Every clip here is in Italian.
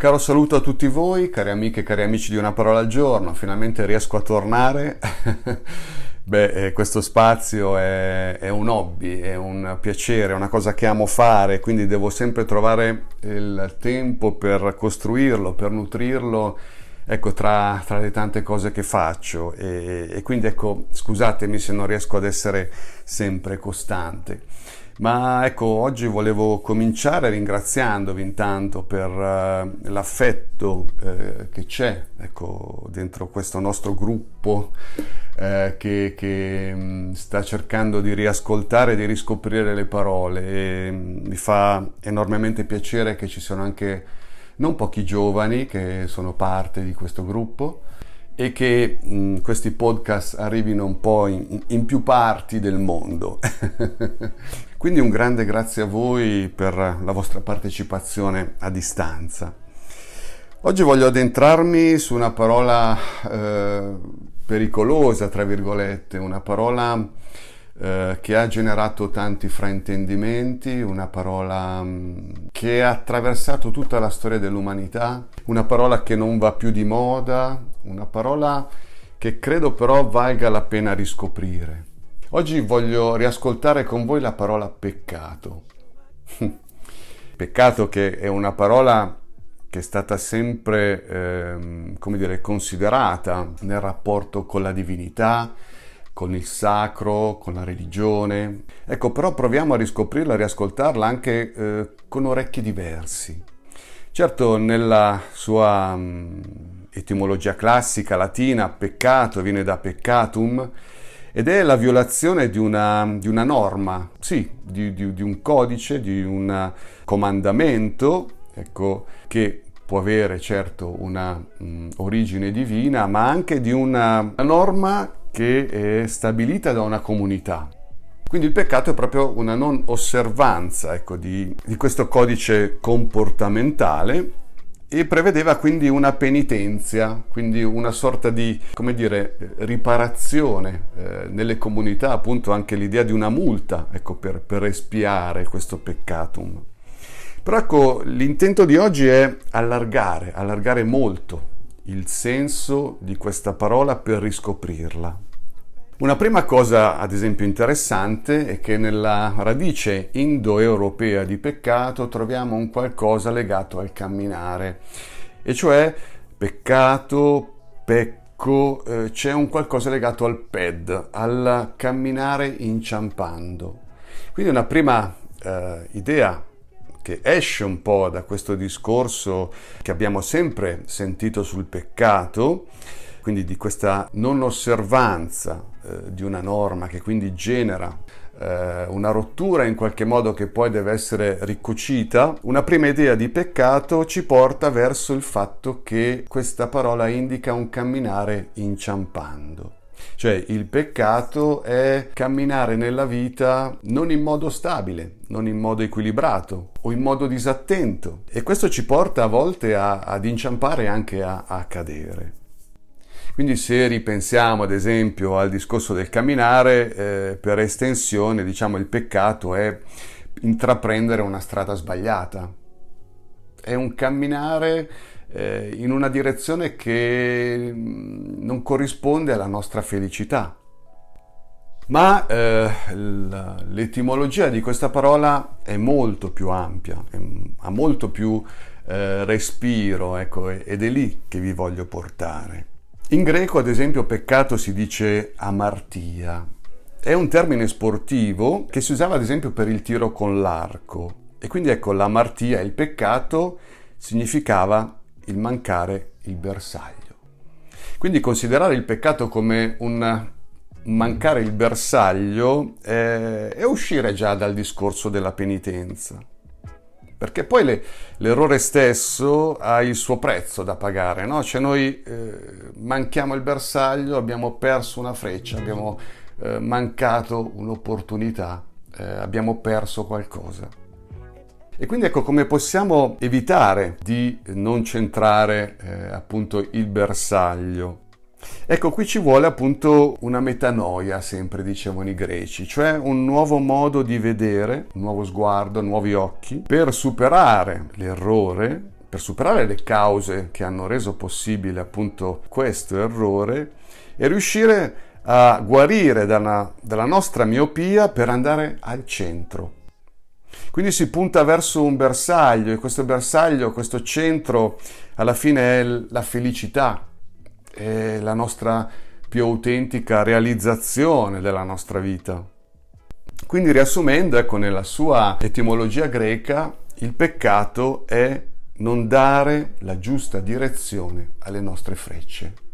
Caro saluto a tutti voi, cari amiche e cari amici di Una parola al giorno, finalmente riesco a tornare. Beh, eh, questo spazio è, è, un hobby, è un piacere, è una cosa che amo fare, quindi devo sempre trovare il tempo per costruirlo, per nutrirlo, ecco, tra, tra le tante cose che faccio. E, e quindi, ecco, scusatemi se non riesco ad essere sempre costante. Ma ecco, oggi volevo cominciare ringraziandovi intanto per uh, l'affetto uh, che c'è ecco, dentro questo nostro gruppo uh, che, che um, sta cercando di riascoltare di riscoprire le parole. E, um, mi fa enormemente piacere che ci siano anche non pochi giovani che sono parte di questo gruppo e che mh, questi podcast arrivino un po' in, in più parti del mondo. Quindi un grande grazie a voi per la vostra partecipazione a distanza. Oggi voglio addentrarmi su una parola eh, pericolosa, tra virgolette, una parola eh, che ha generato tanti fraintendimenti, una parola mh, che ha attraversato tutta la storia dell'umanità, una parola che non va più di moda, una parola che credo però valga la pena riscoprire. Oggi voglio riascoltare con voi la parola peccato. peccato che è una parola che è stata sempre, eh, come dire, considerata nel rapporto con la divinità, con il sacro, con la religione. Ecco, però proviamo a riscoprirla, a riascoltarla anche eh, con orecchi diversi. Certo, nella sua mm, etimologia classica latina, peccato viene da peccatum ed è la violazione di una, di una norma, sì, di, di, di, un codice, di un comandamento, ecco, che può avere certo una mh, origine divina, ma anche di una norma che è stabilita da una comunità. Quindi il peccato è proprio una non osservanza ecco, di, di questo codice comportamentale e prevedeva quindi una penitenza, quindi una sorta di, come dire, riparazione eh, nelle comunità, appunto anche l'idea di una multa, ecco, per, per espiare questo peccatum. Però ecco, l'intento di oggi è allargare, allargare molto il senso di questa parola per riscoprirla. Una prima cosa, ad esempio, interessante è che nella radice indoeuropea di peccato troviamo un qualcosa legato al camminare, e cioè peccato, pecco, eh, c'è un qualcosa legato al ped, al camminare inciampando. Quindi una prima eh, idea che esce un po' da questo discorso che abbiamo sempre sentito sul peccato, quindi di questa non osservanza eh, di una norma che quindi genera eh, una rottura in qualche modo che poi deve essere ricucita, una prima idea di peccato ci porta verso il fatto che questa parola indica un camminare inciampando. Cioè il peccato è camminare nella vita non in modo stabile, non in modo equilibrato o in modo disattento e questo ci porta a volte a, ad inciampare e anche a, a cadere. Quindi se ripensiamo ad esempio al discorso del camminare, eh, per estensione diciamo il peccato è intraprendere una strada sbagliata. È un camminare eh, in una direzione che mm, non corrisponde alla nostra felicità. Ma eh, l'etimologia di questa parola è molto più ampia, è, ha molto più eh, respiro, ecco, ed è lì che vi voglio portare. In greco, ad esempio, peccato si dice amartia. È un termine sportivo che si usava, ad esempio, per il tiro con l'arco. E quindi ecco, l'amartia, il peccato, significava il mancare il bersaglio. Quindi considerare il peccato come un mancare il bersaglio è, è uscire già dal discorso della penitenza. Perché poi le, l'errore stesso ha il suo prezzo da pagare, no? Cioè noi eh, manchiamo il bersaglio, abbiamo perso una freccia, abbiamo eh, mancato un'opportunità, eh, abbiamo perso qualcosa. E quindi ecco come possiamo evitare di non centrare eh, appunto il bersaglio. Ecco, qui ci vuole appunto una metanoia, sempre dicevano i greci, cioè un nuovo modo di vedere, un nuovo sguardo, nuovi occhi, per superare l'errore, per superare le cause che hanno reso possibile appunto questo errore e riuscire a guarire dalla, dalla nostra miopia per andare al centro. Quindi si punta verso un bersaglio e questo bersaglio, questo centro, alla fine è la felicità, è la nostra più autentica realizzazione della nostra vita. Quindi riassumendo, ecco, nella sua etimologia greca, il peccato è non dare la giusta direzione alle nostre frecce.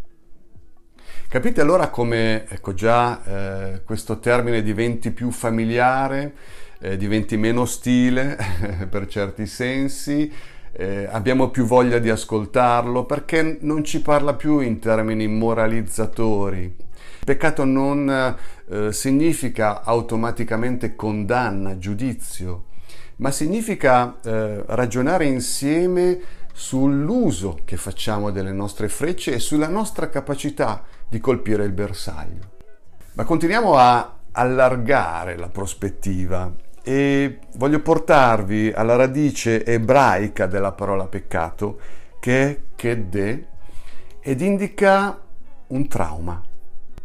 Capite allora come ecco, già eh, questo termine diventi più familiare, eh, diventi meno ostile per certi sensi, eh, abbiamo più voglia di ascoltarlo perché non ci parla più in termini moralizzatori. Peccato non eh, significa automaticamente condanna, giudizio, ma significa eh, ragionare insieme sull'uso che facciamo delle nostre frecce e sulla nostra capacità di colpire il bersaglio. Ma continuiamo a allargare la prospettiva e voglio portarvi alla radice ebraica della parola peccato che è kedde ed indica un trauma.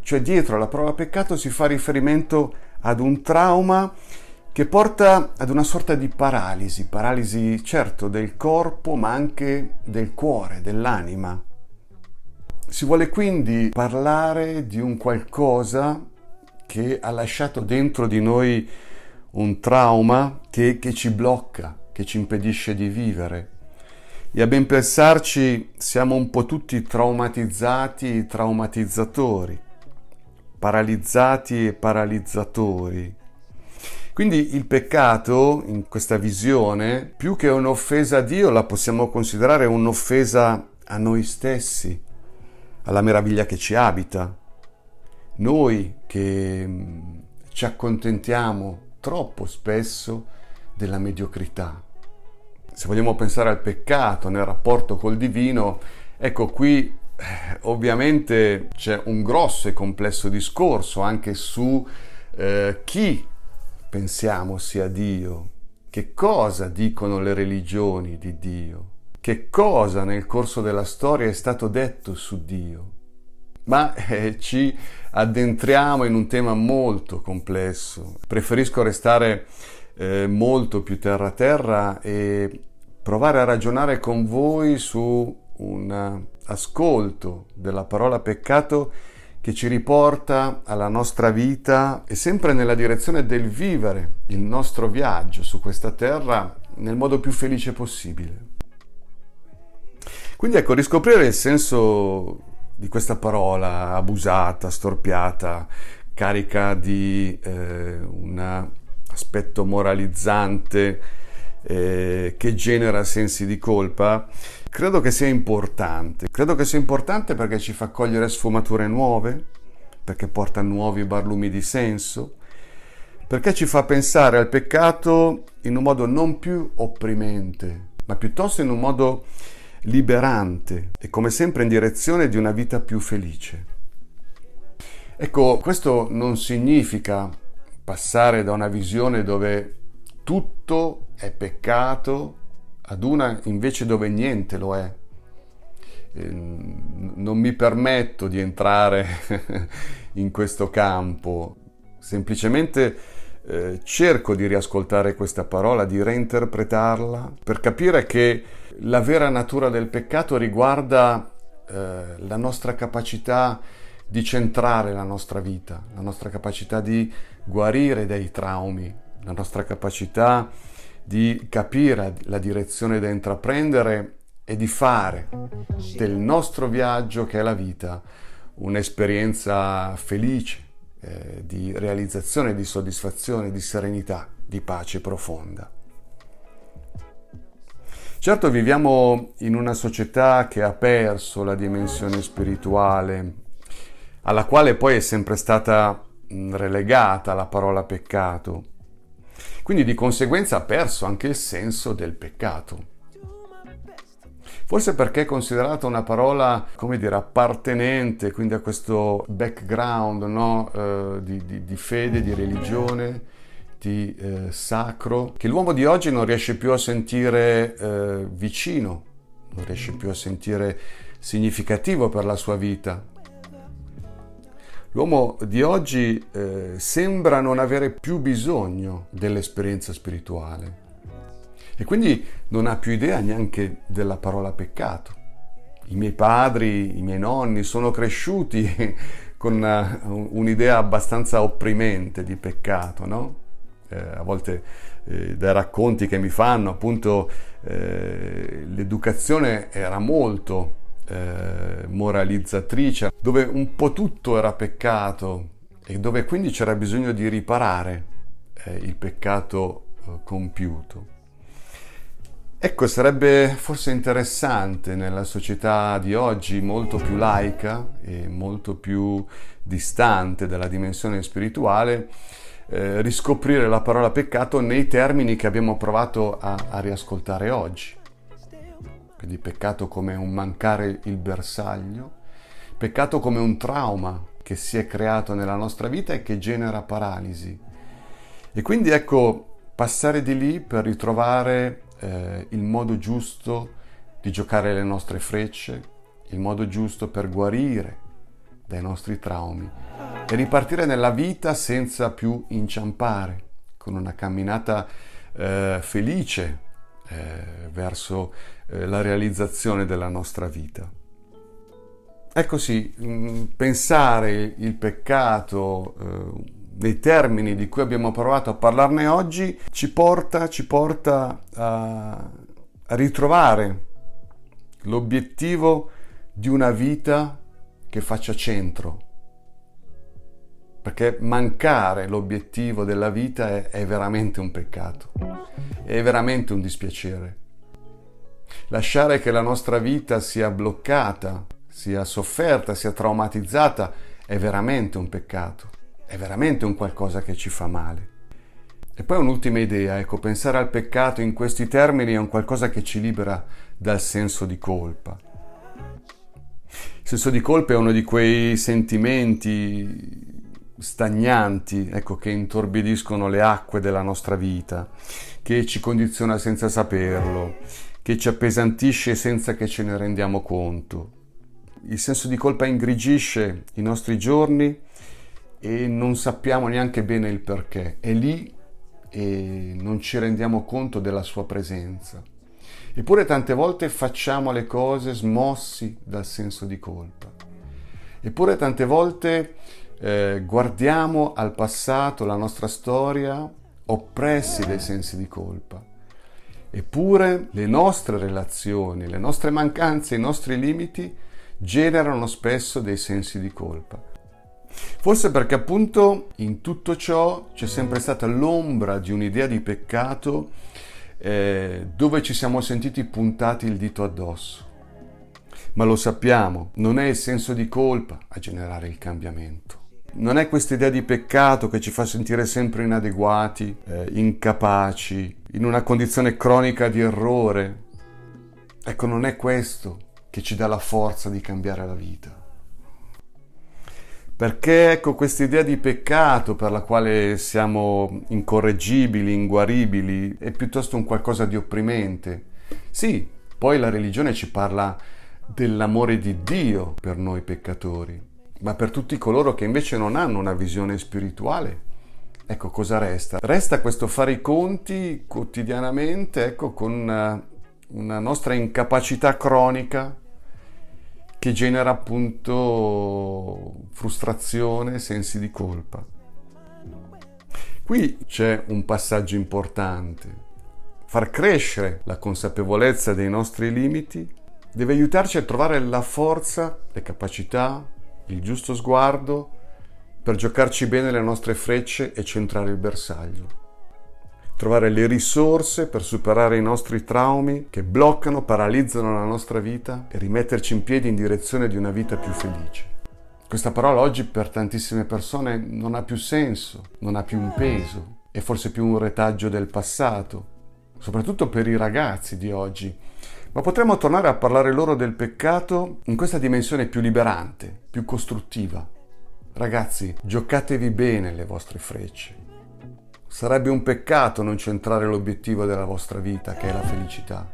Cioè dietro alla parola peccato si fa riferimento ad un trauma che porta ad una sorta di paralisi, paralisi certo del corpo ma anche del cuore, dell'anima. Si vuole quindi parlare di un qualcosa che ha lasciato dentro di noi un trauma che, che ci blocca, che ci impedisce di vivere. E a ben pensarci siamo un po' tutti traumatizzati, traumatizzatori, paralizzati e paralizzatori. Quindi il peccato, in questa visione, più che un'offesa a Dio, la possiamo considerare un'offesa a noi stessi, alla meraviglia che ci abita. Noi che mm, ci accontentiamo troppo spesso della mediocrità. Se vogliamo pensare al peccato nel rapporto col divino, ecco qui eh, ovviamente c'è un grosso e complesso discorso anche su eh, chi pensiamo sia Dio, che cosa dicono le religioni di Dio, che cosa nel corso della storia è stato detto su Dio ma eh, ci addentriamo in un tema molto complesso. Preferisco restare eh, molto più terra a terra e provare a ragionare con voi su un ascolto della parola peccato che ci riporta alla nostra vita e sempre nella direzione del vivere il nostro viaggio su questa terra nel modo più felice possibile. Quindi ecco, riscoprire il senso di questa parola abusata, storpiata, carica di eh, un aspetto moralizzante eh, che genera sensi di colpa, credo che sia importante. Credo che sia importante perché ci fa cogliere sfumature nuove, perché porta nuovi barlumi di senso, perché ci fa pensare al peccato in un modo non più opprimente, ma piuttosto in un modo liberante e come sempre in direzione di una vita più felice. Ecco, questo non significa passare da una visione dove tutto è peccato ad una invece dove niente lo è. Ehm, non mi permetto di entrare in questo campo, semplicemente eh, cerco di riascoltare questa parola, di reinterpretarla per capire che la vera natura del peccato riguarda eh, la nostra capacità di centrare la nostra vita, la nostra capacità di guarire dai traumi, la nostra capacità di capire la direzione da intraprendere e di fare del nostro viaggio che è la vita un'esperienza felice, eh, di realizzazione, di soddisfazione, di serenità, di pace profonda. Certo viviamo in una società che ha perso la dimensione spirituale, alla quale poi è sempre stata relegata la parola peccato. Quindi di conseguenza ha perso anche il senso del peccato. Forse perché è considerata una parola, come dire, appartenente quindi a questo background no? eh, di, di, di, fede, di religione, di eh, sacro, che l'uomo di oggi non riesce più a sentire eh, vicino, non riesce più a sentire significativo per la sua vita. L'uomo di oggi eh, sembra non avere più bisogno dell'esperienza spirituale e quindi non ha più idea neanche della parola peccato. I miei padri, i miei nonni sono cresciuti con eh, un'idea abbastanza opprimente di peccato, no? Eh, a volte eh, dai racconti che mi fanno, appunto, eh, l'educazione era molto eh, moralizzatrice, dove un po' tutto era peccato e dove quindi c'era bisogno di riparare eh, il peccato compiuto. Ecco, sarebbe forse interessante nella società di oggi, molto più laica e molto più distante dalla dimensione spirituale, eh, riscoprire la parola peccato nei termini che abbiamo provato a, a riascoltare oggi. Quindi peccato come un mancare il bersaglio, peccato come un trauma che si è creato nella nostra vita e che genera paralisi. E quindi ecco, passare di lì per ritrovare eh, il modo giusto di giocare le nostre frecce, il modo giusto per guarire dai nostri traumi e ripartire nella vita senza più inciampare, con una camminata eh, felice eh, verso eh, la realizzazione della nostra vita. Ecco sì, mh, mm, pensare il peccato eh, dei termini di cui abbiamo provato a parlarne oggi ci porta, ci porta a, ritrovare l'obiettivo di una vita che faccia centro. Perché mancare l'obiettivo della vita è, è veramente un peccato, è veramente un dispiacere. Lasciare che la nostra vita sia bloccata, sia sofferta, sia traumatizzata è veramente un peccato è veramente un qualcosa che ci fa male. E poi un'ultima idea, ecco, pensare al peccato in questi termini è un qualcosa che ci libera dal senso di colpa. Il senso di colpa è uno di quei sentimenti stagnanti, ecco, che intorbidiscono le acque della nostra vita, che ci condiziona senza saperlo, che ci appesantisce senza che ce ne rendiamo conto. Il senso di colpa ingrigisce i nostri giorni e non sappiamo neanche bene il perché. È lì e non ci rendiamo conto della sua presenza. Eppure tante volte facciamo le cose smossi dal senso di colpa. Eppure tante volte eh, guardiamo al passato, la nostra storia, oppressi dai sensi di colpa. Eppure le nostre relazioni, le nostre mancanze, i nostri limiti generano spesso dei sensi di colpa. Forse perché appunto in tutto ciò c'è sempre stata l'ombra di un'idea di peccato eh, dove ci siamo sentiti puntati il dito addosso. Ma lo sappiamo, non è il senso di colpa a generare il cambiamento. Non è questa idea di peccato che ci fa sentire sempre inadeguati, eh, incapaci, in una condizione cronica di errore. Ecco, non è questo che ci dà la forza di cambiare la vita. Perché ecco questa idea di peccato per la quale siamo incorreggibili, inguaribili, è piuttosto un qualcosa di opprimente. Sì, poi la religione ci parla dell'amore di Dio per noi peccatori, ma per tutti coloro che invece non hanno una visione spirituale, ecco cosa resta? Resta questo fare i conti quotidianamente, ecco, con una, una nostra incapacità cronica che genera appunto frustrazione, sensi di colpa. Qui c'è un passaggio importante, far crescere la consapevolezza dei nostri limiti deve aiutarci a trovare la forza, le capacità, il giusto sguardo per giocarci bene le nostre frecce e centrare il bersaglio. Trovare le risorse per superare i nostri traumi che bloccano, paralizzano la nostra vita e rimetterci in piedi in direzione di una vita più felice. Questa parola oggi per tantissime persone non ha più senso, non ha più un peso, è forse più un retaggio del passato, soprattutto per i ragazzi di oggi. Ma potremmo tornare a parlare loro del peccato in questa dimensione più liberante, più costruttiva. Ragazzi, giocatevi bene le vostre frecce. Sarebbe un peccato non centrare l'obiettivo della vostra vita, che è la felicità.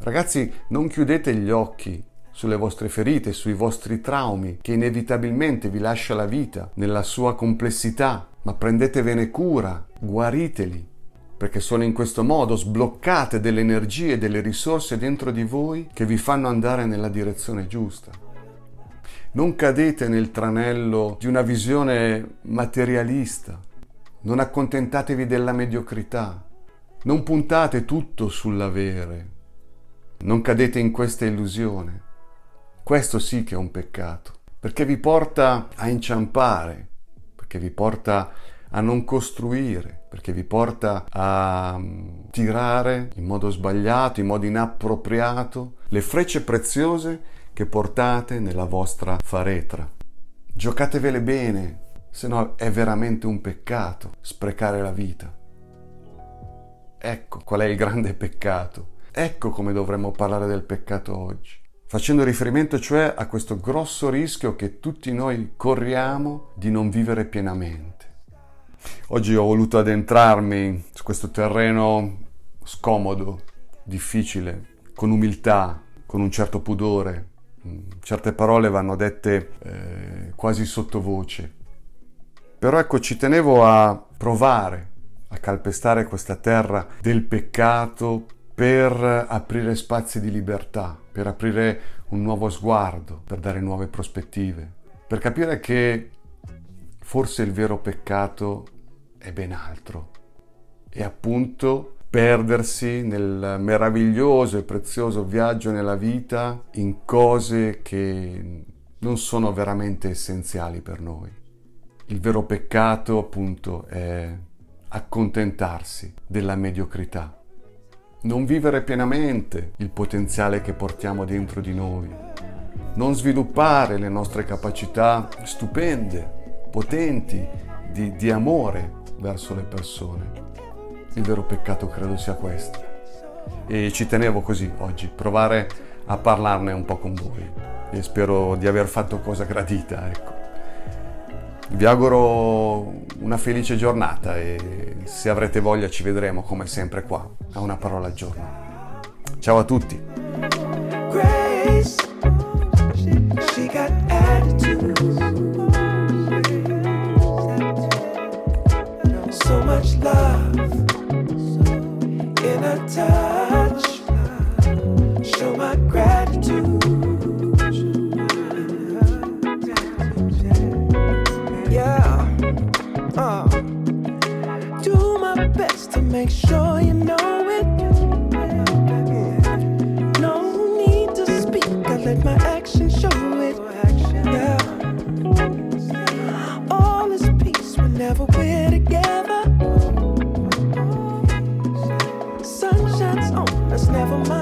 Ragazzi, non chiudete gli occhi sulle vostre ferite, sui vostri traumi, che inevitabilmente vi lascia la vita nella sua complessità, ma prendetevene cura, guariteli, perché sono in questo modo sbloccate delle energie, delle risorse dentro di voi che vi fanno andare nella direzione giusta. Non cadete nel tranello di una visione materialista, non accontentatevi della mediocrità, non puntate tutto sull'avere, non cadete in questa illusione. Questo sì che è un peccato, perché vi porta a inciampare, perché vi porta a non costruire, perché vi porta a mm, tirare in modo sbagliato, in modo inappropriato, le frecce preziose che portate nella vostra faretra. Giocatevele bene, se no è veramente un peccato sprecare la vita. Ecco qual è il grande peccato. Ecco come dovremmo parlare del peccato oggi facendo riferimento cioè a questo grosso rischio che tutti noi corriamo di non vivere pienamente. Oggi ho voluto addentrarmi su questo terreno scomodo, difficile, con umiltà, con un certo pudore. Certe parole vanno dette eh, quasi sottovoce. Però ecco, ci tenevo a provare a calpestare questa terra del peccato per aprire spazi di libertà, per aprire un nuovo sguardo, per dare nuove prospettive, per capire che forse il vero peccato è ben altro. E appunto perdersi nel meraviglioso e prezioso viaggio nella vita in cose che non sono veramente essenziali per noi. Il vero peccato appunto è accontentarsi della mediocrità non vivere pienamente il potenziale che portiamo dentro di noi, non sviluppare le nostre capacità stupende, potenti, di, di amore verso le persone. Il vero peccato credo sia questo. E ci tenevo così oggi, provare a parlarne un po' con voi e spero di aver fatto cosa gradita, ecco. Vi auguro una felice giornata e se avrete voglia ci vedremo come sempre qua a una parola al giorno. Ciao a tutti! Grace, she got never mind.